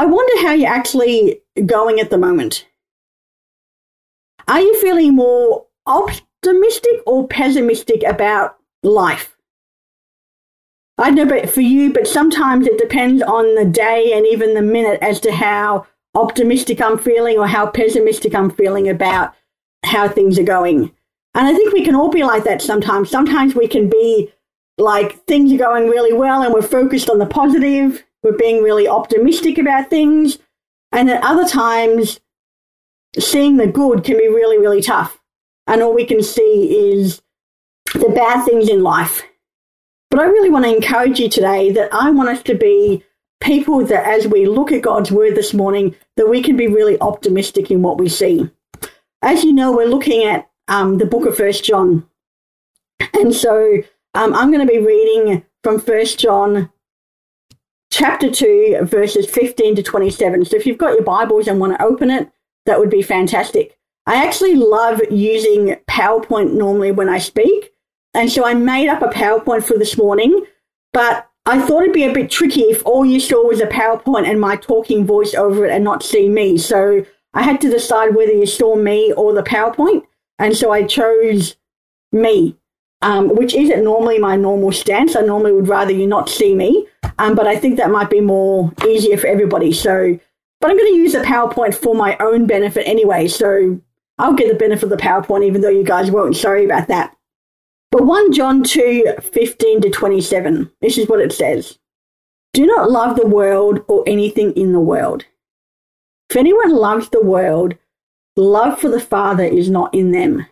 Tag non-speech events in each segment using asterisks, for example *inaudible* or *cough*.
I wonder how you're actually going at the moment. Are you feeling more optimistic or pessimistic about life? I know about for you, but sometimes it depends on the day and even the minute as to how optimistic I'm feeling or how pessimistic I'm feeling about how things are going. And I think we can all be like that sometimes. Sometimes we can be like things are going really well and we're focused on the positive, we're being really optimistic about things. And at other times, seeing the good can be really, really tough. And all we can see is the bad things in life. But I really want to encourage you today that I want us to be people that as we look at God's word this morning, that we can be really optimistic in what we see. As you know, we're looking at um, the book of First John. And so um, I'm going to be reading from First John chapter 2, verses 15 to 27. So if you've got your Bibles and want to open it, that would be fantastic. I actually love using PowerPoint normally when I speak. And so I made up a PowerPoint for this morning, but I thought it'd be a bit tricky if all you saw was a PowerPoint and my talking voice over it and not see me. So I had to decide whether you saw me or the PowerPoint. And so I chose me, um, which isn't normally my normal stance. I normally would rather you not see me. Um, but I think that might be more easier for everybody. So, but I'm going to use the PowerPoint for my own benefit anyway. So I'll get the benefit of the PowerPoint, even though you guys won't. Sorry about that. But 1 John 2 15 to 27, this is what it says Do not love the world or anything in the world. If anyone loves the world, love for the Father is not in them.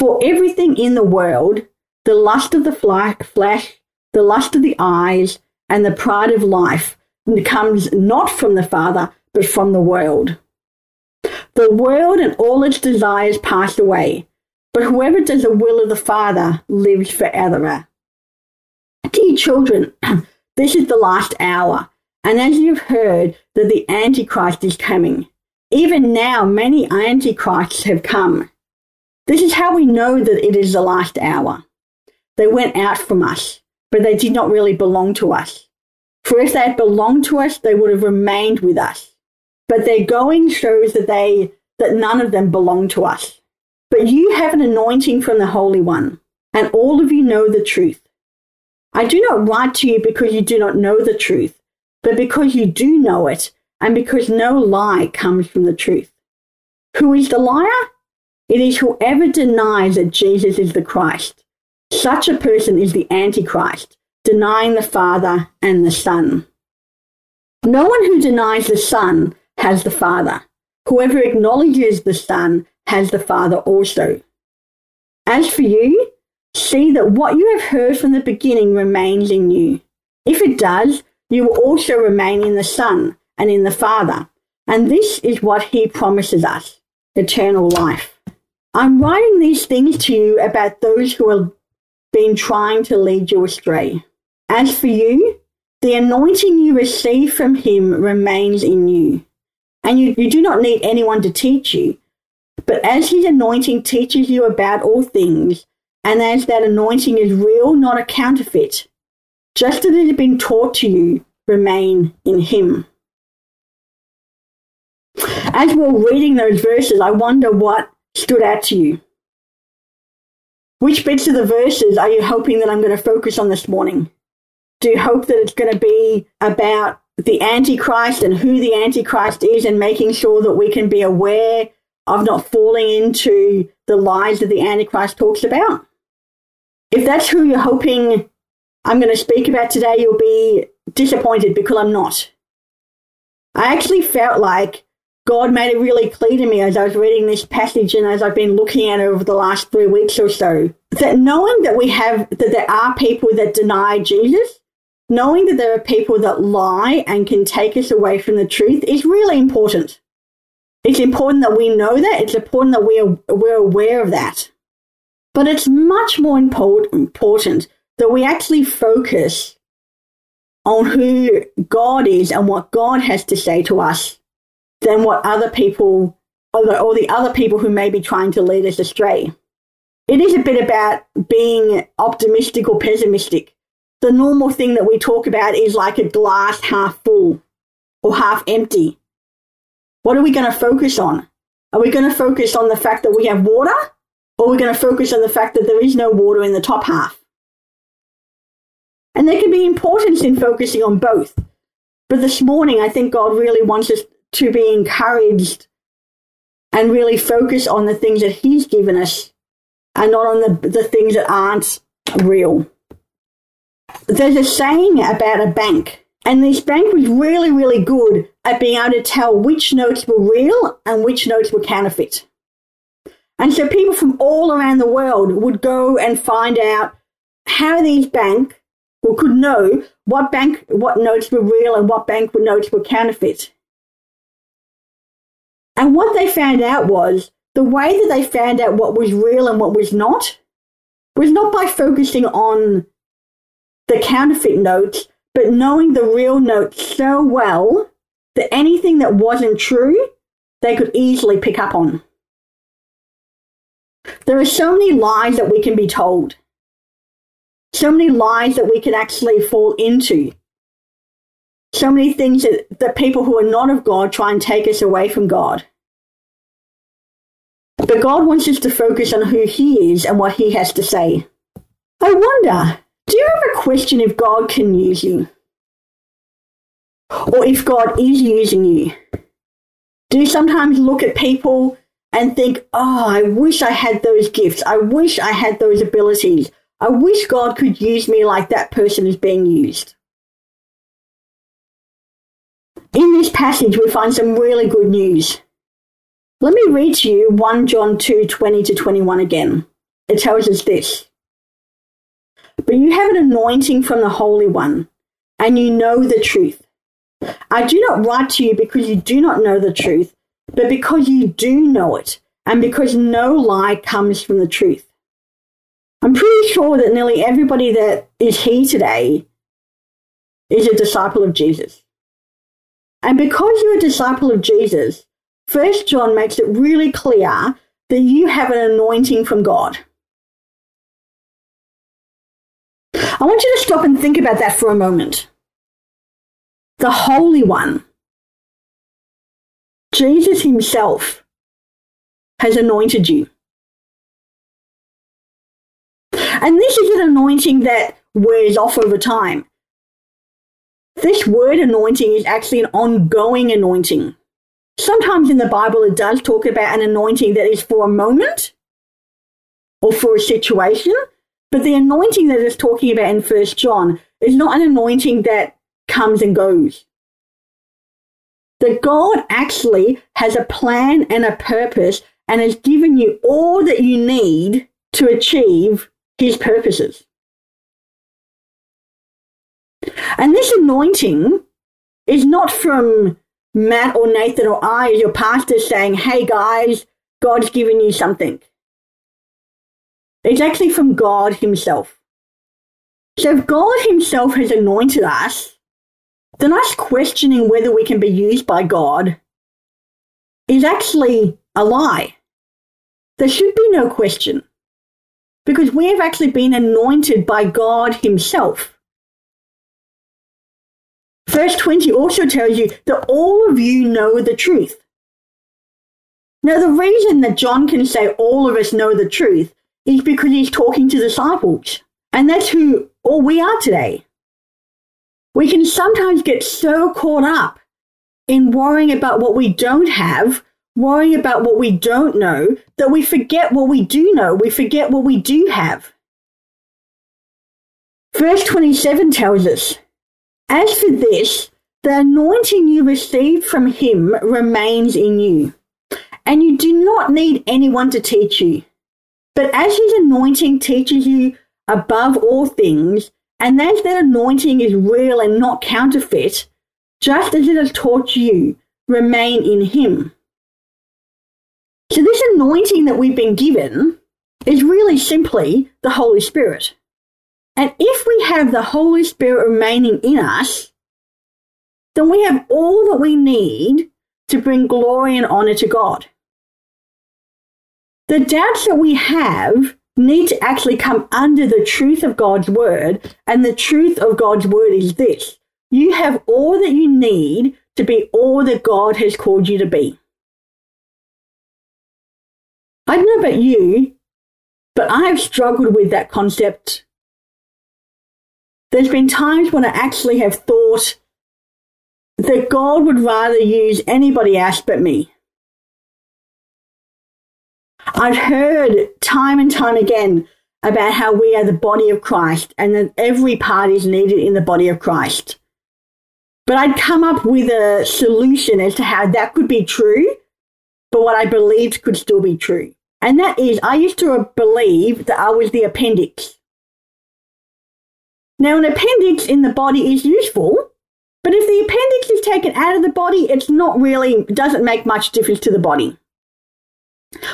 For everything in the world, the lust of the flesh, the lust of the eyes, and the pride of life comes not from the Father, but from the world. The world and all its desires pass away but whoever does the will of the Father lives forever. Dear children, *clears throat* this is the last hour, and as you've heard that the Antichrist is coming, even now many Antichrists have come. This is how we know that it is the last hour. They went out from us, but they did not really belong to us. For if they had belonged to us, they would have remained with us. But their going shows that they that none of them belong to us. But you have an anointing from the Holy One, and all of you know the truth. I do not write to you because you do not know the truth, but because you do know it, and because no lie comes from the truth. Who is the liar? It is whoever denies that Jesus is the Christ. Such a person is the Antichrist, denying the Father and the Son. No one who denies the Son has the Father. Whoever acknowledges the Son has the Father also. As for you, see that what you have heard from the beginning remains in you. If it does, you will also remain in the Son and in the Father. And this is what he promises us eternal life. I'm writing these things to you about those who have been trying to lead you astray. As for you, the anointing you receive from him remains in you. And you, you do not need anyone to teach you, but as his anointing teaches you about all things, and as that anointing is real, not a counterfeit, just as it has been taught to you, remain in him. As we're reading those verses, I wonder what stood out to you. Which bits of the verses are you hoping that I'm going to focus on this morning? Do you hope that it's going to be about the Antichrist and who the Antichrist is and making sure that we can be aware of not falling into the lies that the Antichrist talks about. If that's who you're hoping I'm going to speak about today, you'll be disappointed because I'm not. I actually felt like God made it really clear to me as I was reading this passage and as I've been looking at it over the last three weeks or so that knowing that we have, that there are people that deny Jesus, knowing that there are people that lie and can take us away from the truth is really important. It's important that we know that. It's important that we are, we're aware of that. But it's much more important that we actually focus on who God is and what God has to say to us than what other people or the, the other people who may be trying to lead us astray. It is a bit about being optimistic or pessimistic. The normal thing that we talk about is like a glass half full. or half empty? What are we going to focus on? Are we going to focus on the fact that we have water or are we going to focus on the fact that there is no water in the top half? And there can be importance in focusing on both. But this morning, I think God really wants us to be encouraged and really focus on the things that He's given us and not on the, the things that aren't real. There's a saying about a bank, and this bank was really, really good at being able to tell which notes were real and which notes were counterfeit. And so people from all around the world would go and find out how these banks or could know what bank what notes were real and what bank notes were counterfeit. And what they found out was the way that they found out what was real and what was not was not by focusing on the counterfeit notes, but knowing the real notes so well that anything that wasn't true, they could easily pick up on. There are so many lies that we can be told so many lies that we can actually fall into. So many things that, that people who are not of God try and take us away from God. But God wants us to focus on who He is and what He has to say. I wonder, do you ever question if God can use you? Or if God is using you? Do you sometimes look at people and think, oh, I wish I had those gifts. I wish I had those abilities. I wish God could use me like that person is being used. In this passage, we find some really good news. Let me read to you 1 John 2 20 to 21 again. It tells us this But you have an anointing from the Holy One, and you know the truth. I do not write to you because you do not know the truth, but because you do know it, and because no lie comes from the truth. I'm pretty sure that nearly everybody that is here today is a disciple of Jesus. And because you're a disciple of Jesus, First John makes it really clear that you have an anointing from God. I want you to stop and think about that for a moment. The Holy One, Jesus Himself, has anointed you. And this is an anointing that wears off over time. This word anointing is actually an ongoing anointing. Sometimes in the Bible, it does talk about an anointing that is for a moment or for a situation, but the anointing that it's talking about in First John is not an anointing that comes and goes. That God actually has a plan and a purpose and has given you all that you need to achieve his purposes. And this anointing is not from Matt or Nathan or I as your pastor saying, hey guys, God's given you something. It's actually from God Himself. So if God Himself has anointed us, then us questioning whether we can be used by God is actually a lie. There should be no question because we have actually been anointed by God Himself. Verse 20 also tells you that all of you know the truth. Now, the reason that John can say all of us know the truth is because he's talking to disciples. And that's who all we are today. We can sometimes get so caught up in worrying about what we don't have worrying about what we don't know that we forget what we do know. We forget what we do have. Verse 27 tells us, As for this, the anointing you received from him remains in you, and you do not need anyone to teach you. But as his anointing teaches you above all things, and as that anointing is real and not counterfeit, just as it has taught you, remain in him. So, this anointing that we've been given is really simply the Holy Spirit. And if we have the Holy Spirit remaining in us, then we have all that we need to bring glory and honor to God. The doubts that we have need to actually come under the truth of God's word. And the truth of God's word is this you have all that you need to be all that God has called you to be. I don't know about you, but I have struggled with that concept. There's been times when I actually have thought that God would rather use anybody else but me. I've heard time and time again about how we are the body of Christ and that every part is needed in the body of Christ. But I'd come up with a solution as to how that could be true, but what I believed could still be true. And that is, I used to believe that I was the appendix. Now, an appendix in the body is useful, but if the appendix is taken out of the body, it's not really, doesn't make much difference to the body.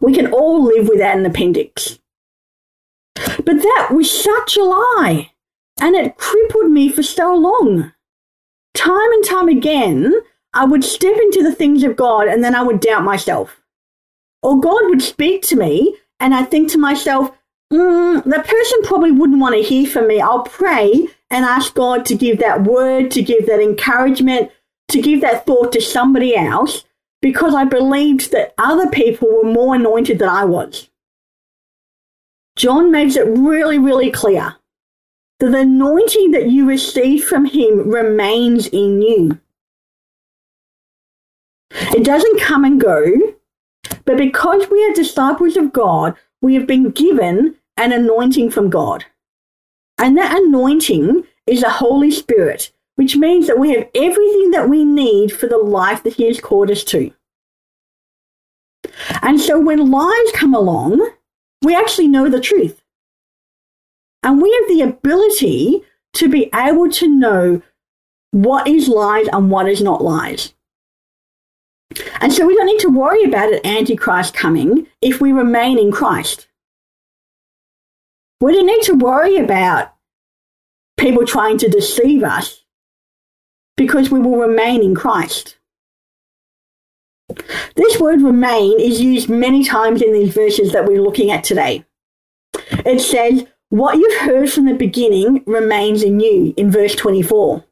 We can all live without an appendix. But that was such a lie, and it crippled me for so long. Time and time again, I would step into the things of God and then I would doubt myself. Or God would speak to me, and I'd think to myself, mm, that person probably wouldn't want to hear from me. I'll pray and ask God to give that word, to give that encouragement, to give that thought to somebody else because I believed that other people were more anointed than I was. John makes it really, really clear that the anointing that you receive from him remains in you. It doesn't come and go, but because we are disciples of God, we have been given an anointing from God. And that anointing is the Holy Spirit, which means that we have everything that we need for the life that He has called us to. And so when lies come along, we actually know the truth. And we have the ability to be able to know what is lies and what is not lies. And so we don't need to worry about an Antichrist coming if we remain in Christ. We don't need to worry about people trying to deceive us because we will remain in Christ. This word remain is used many times in these verses that we're looking at today. It says, What you've heard from the beginning remains in you, in verse 24.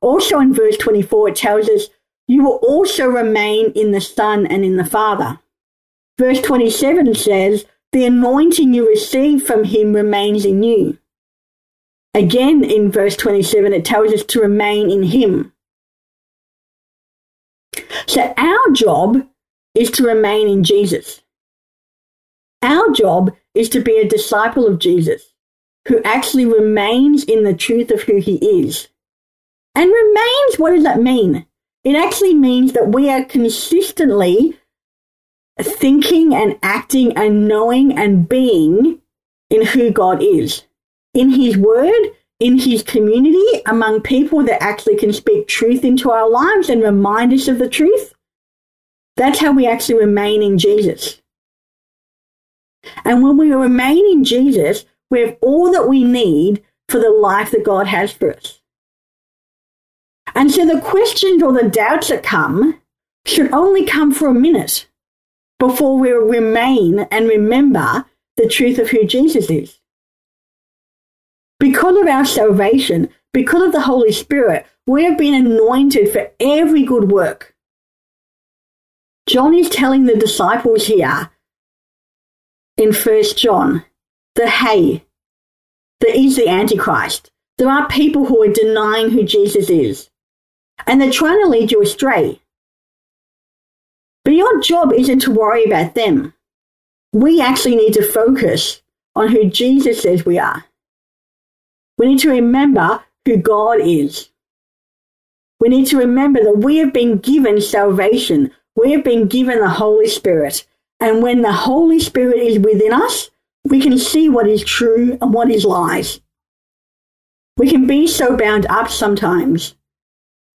Also in verse 24, it tells us, You will also remain in the Son and in the Father. Verse 27 says, The anointing you receive from him remains in you. Again, in verse 27, it tells us to remain in him. So our job is to remain in Jesus. Our job is to be a disciple of Jesus who actually remains in the truth of who he is. And remains, what does that mean? It actually means that we are consistently thinking and acting and knowing and being in who God is, in his word, in his community, among people that actually can speak truth into our lives and remind us of the truth. That's how we actually remain in Jesus. And when we remain in Jesus, we have all that we need for the life that God has for us. And so the questions or the doubts that come should only come for a minute before we remain and remember the truth of who Jesus is. Because of our salvation, because of the Holy Spirit, we have been anointed for every good work. John is telling the disciples here in First John that, hey, there is the Antichrist. There are people who are denying who Jesus is, and they're trying to lead you astray. But your job isn't to worry about them. We actually need to focus on who Jesus says we are. We need to remember who God is. We need to remember that we have been given salvation. We have been given the Holy Spirit. And when the Holy Spirit is within us, we can see what is true and what is lies. We can be so bound up sometimes,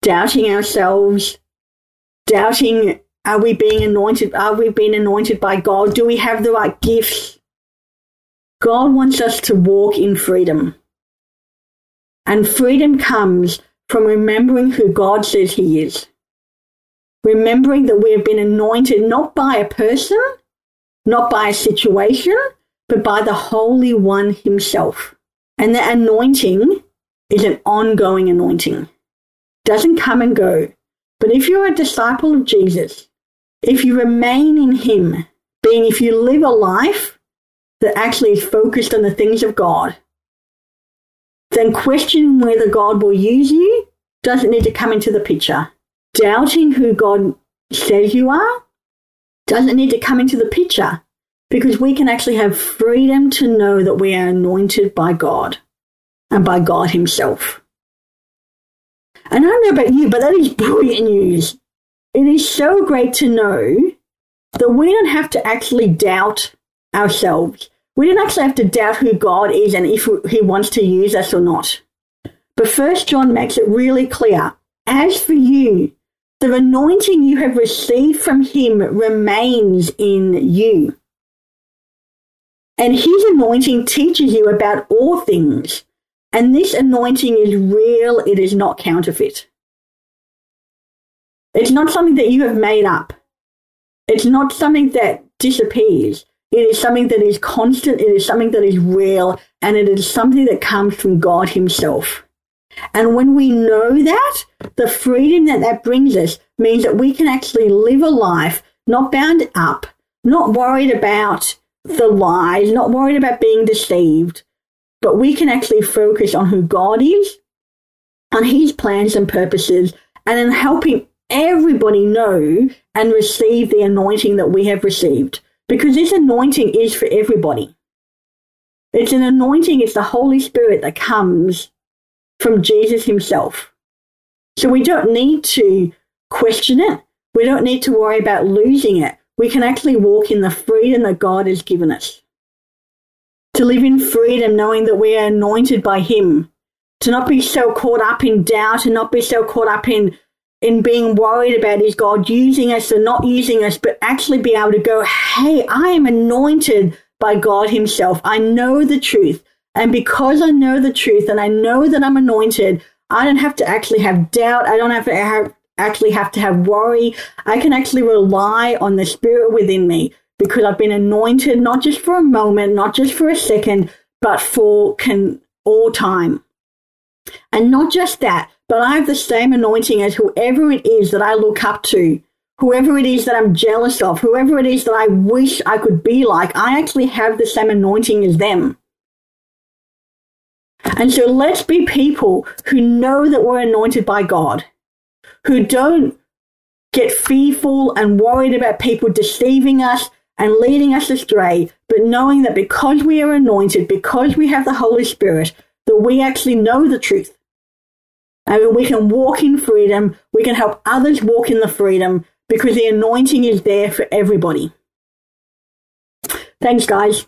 doubting ourselves, doubting are we being anointed? Are we being anointed by God? Do we have the right gifts? God wants us to walk in freedom. And freedom comes from remembering who God says He is. Remembering that we have been anointed not by a person, not by a situation, but by the Holy One Himself. And the anointing is an ongoing anointing. Doesn't come and go. But if you're a disciple of Jesus, if you remain in Him, being if you live a life that actually is focused on the things of God, then questioning whether God will use you doesn't need to come into the picture. Doubting who God says you are doesn't need to come into the picture because we can actually have freedom to know that we are anointed by God and by God Himself. And I don't know about you, but that is brilliant news. It is so great to know that we don't have to actually doubt ourselves. We don't actually have to doubt who God is and if He wants to use us or not. But First John makes it really clear. As for you, the anointing you have received from Him remains in you. And His anointing teaches you about all things and this anointing is real, it is not counterfeit. It's not something that you have made up. It's not something that disappears. It is something that is constant, it is something that is real, and it is something that comes from God Himself. And when we know that, the freedom that that brings us means that we can actually live a life not bound up, not worried about the lies, not worried about being deceived, but we can actually focus on who God is, on His plans and purposes, and in helping everybody know and receive the anointing that we have received. Because this anointing is for everybody. It's an anointing, it's the Holy Spirit that comes from Jesus Himself. So we don't need to question it. We don't need to worry about losing it. We can actually walk in the freedom that God has given us to live in freedom, knowing that we are anointed by Him, to not be so caught up in doubt and not be so caught up in in being worried about is God using us or not using us, but actually be able to go, hey, I am anointed by God Himself. I know the truth. And because I know the truth and I know that I'm anointed, I don't have to actually have doubt. I don't have to have, actually have to have worry. I can actually rely on the Spirit within me because I've been anointed not just for a moment, not just for a second, but for can all time. And not just that, but I have the same anointing as whoever it is that I look up to, whoever it is that I'm jealous of, whoever it is that I wish I could be like. I actually have the same anointing as them. And so let's be people who know that we're anointed by God, who don't get fearful and worried about people deceiving us and leading us astray, but knowing that because we are anointed, because we have the Holy Spirit, that we actually know the truth. And we can walk in freedom, we can help others walk in the freedom because the anointing is there for everybody. Thanks, guys.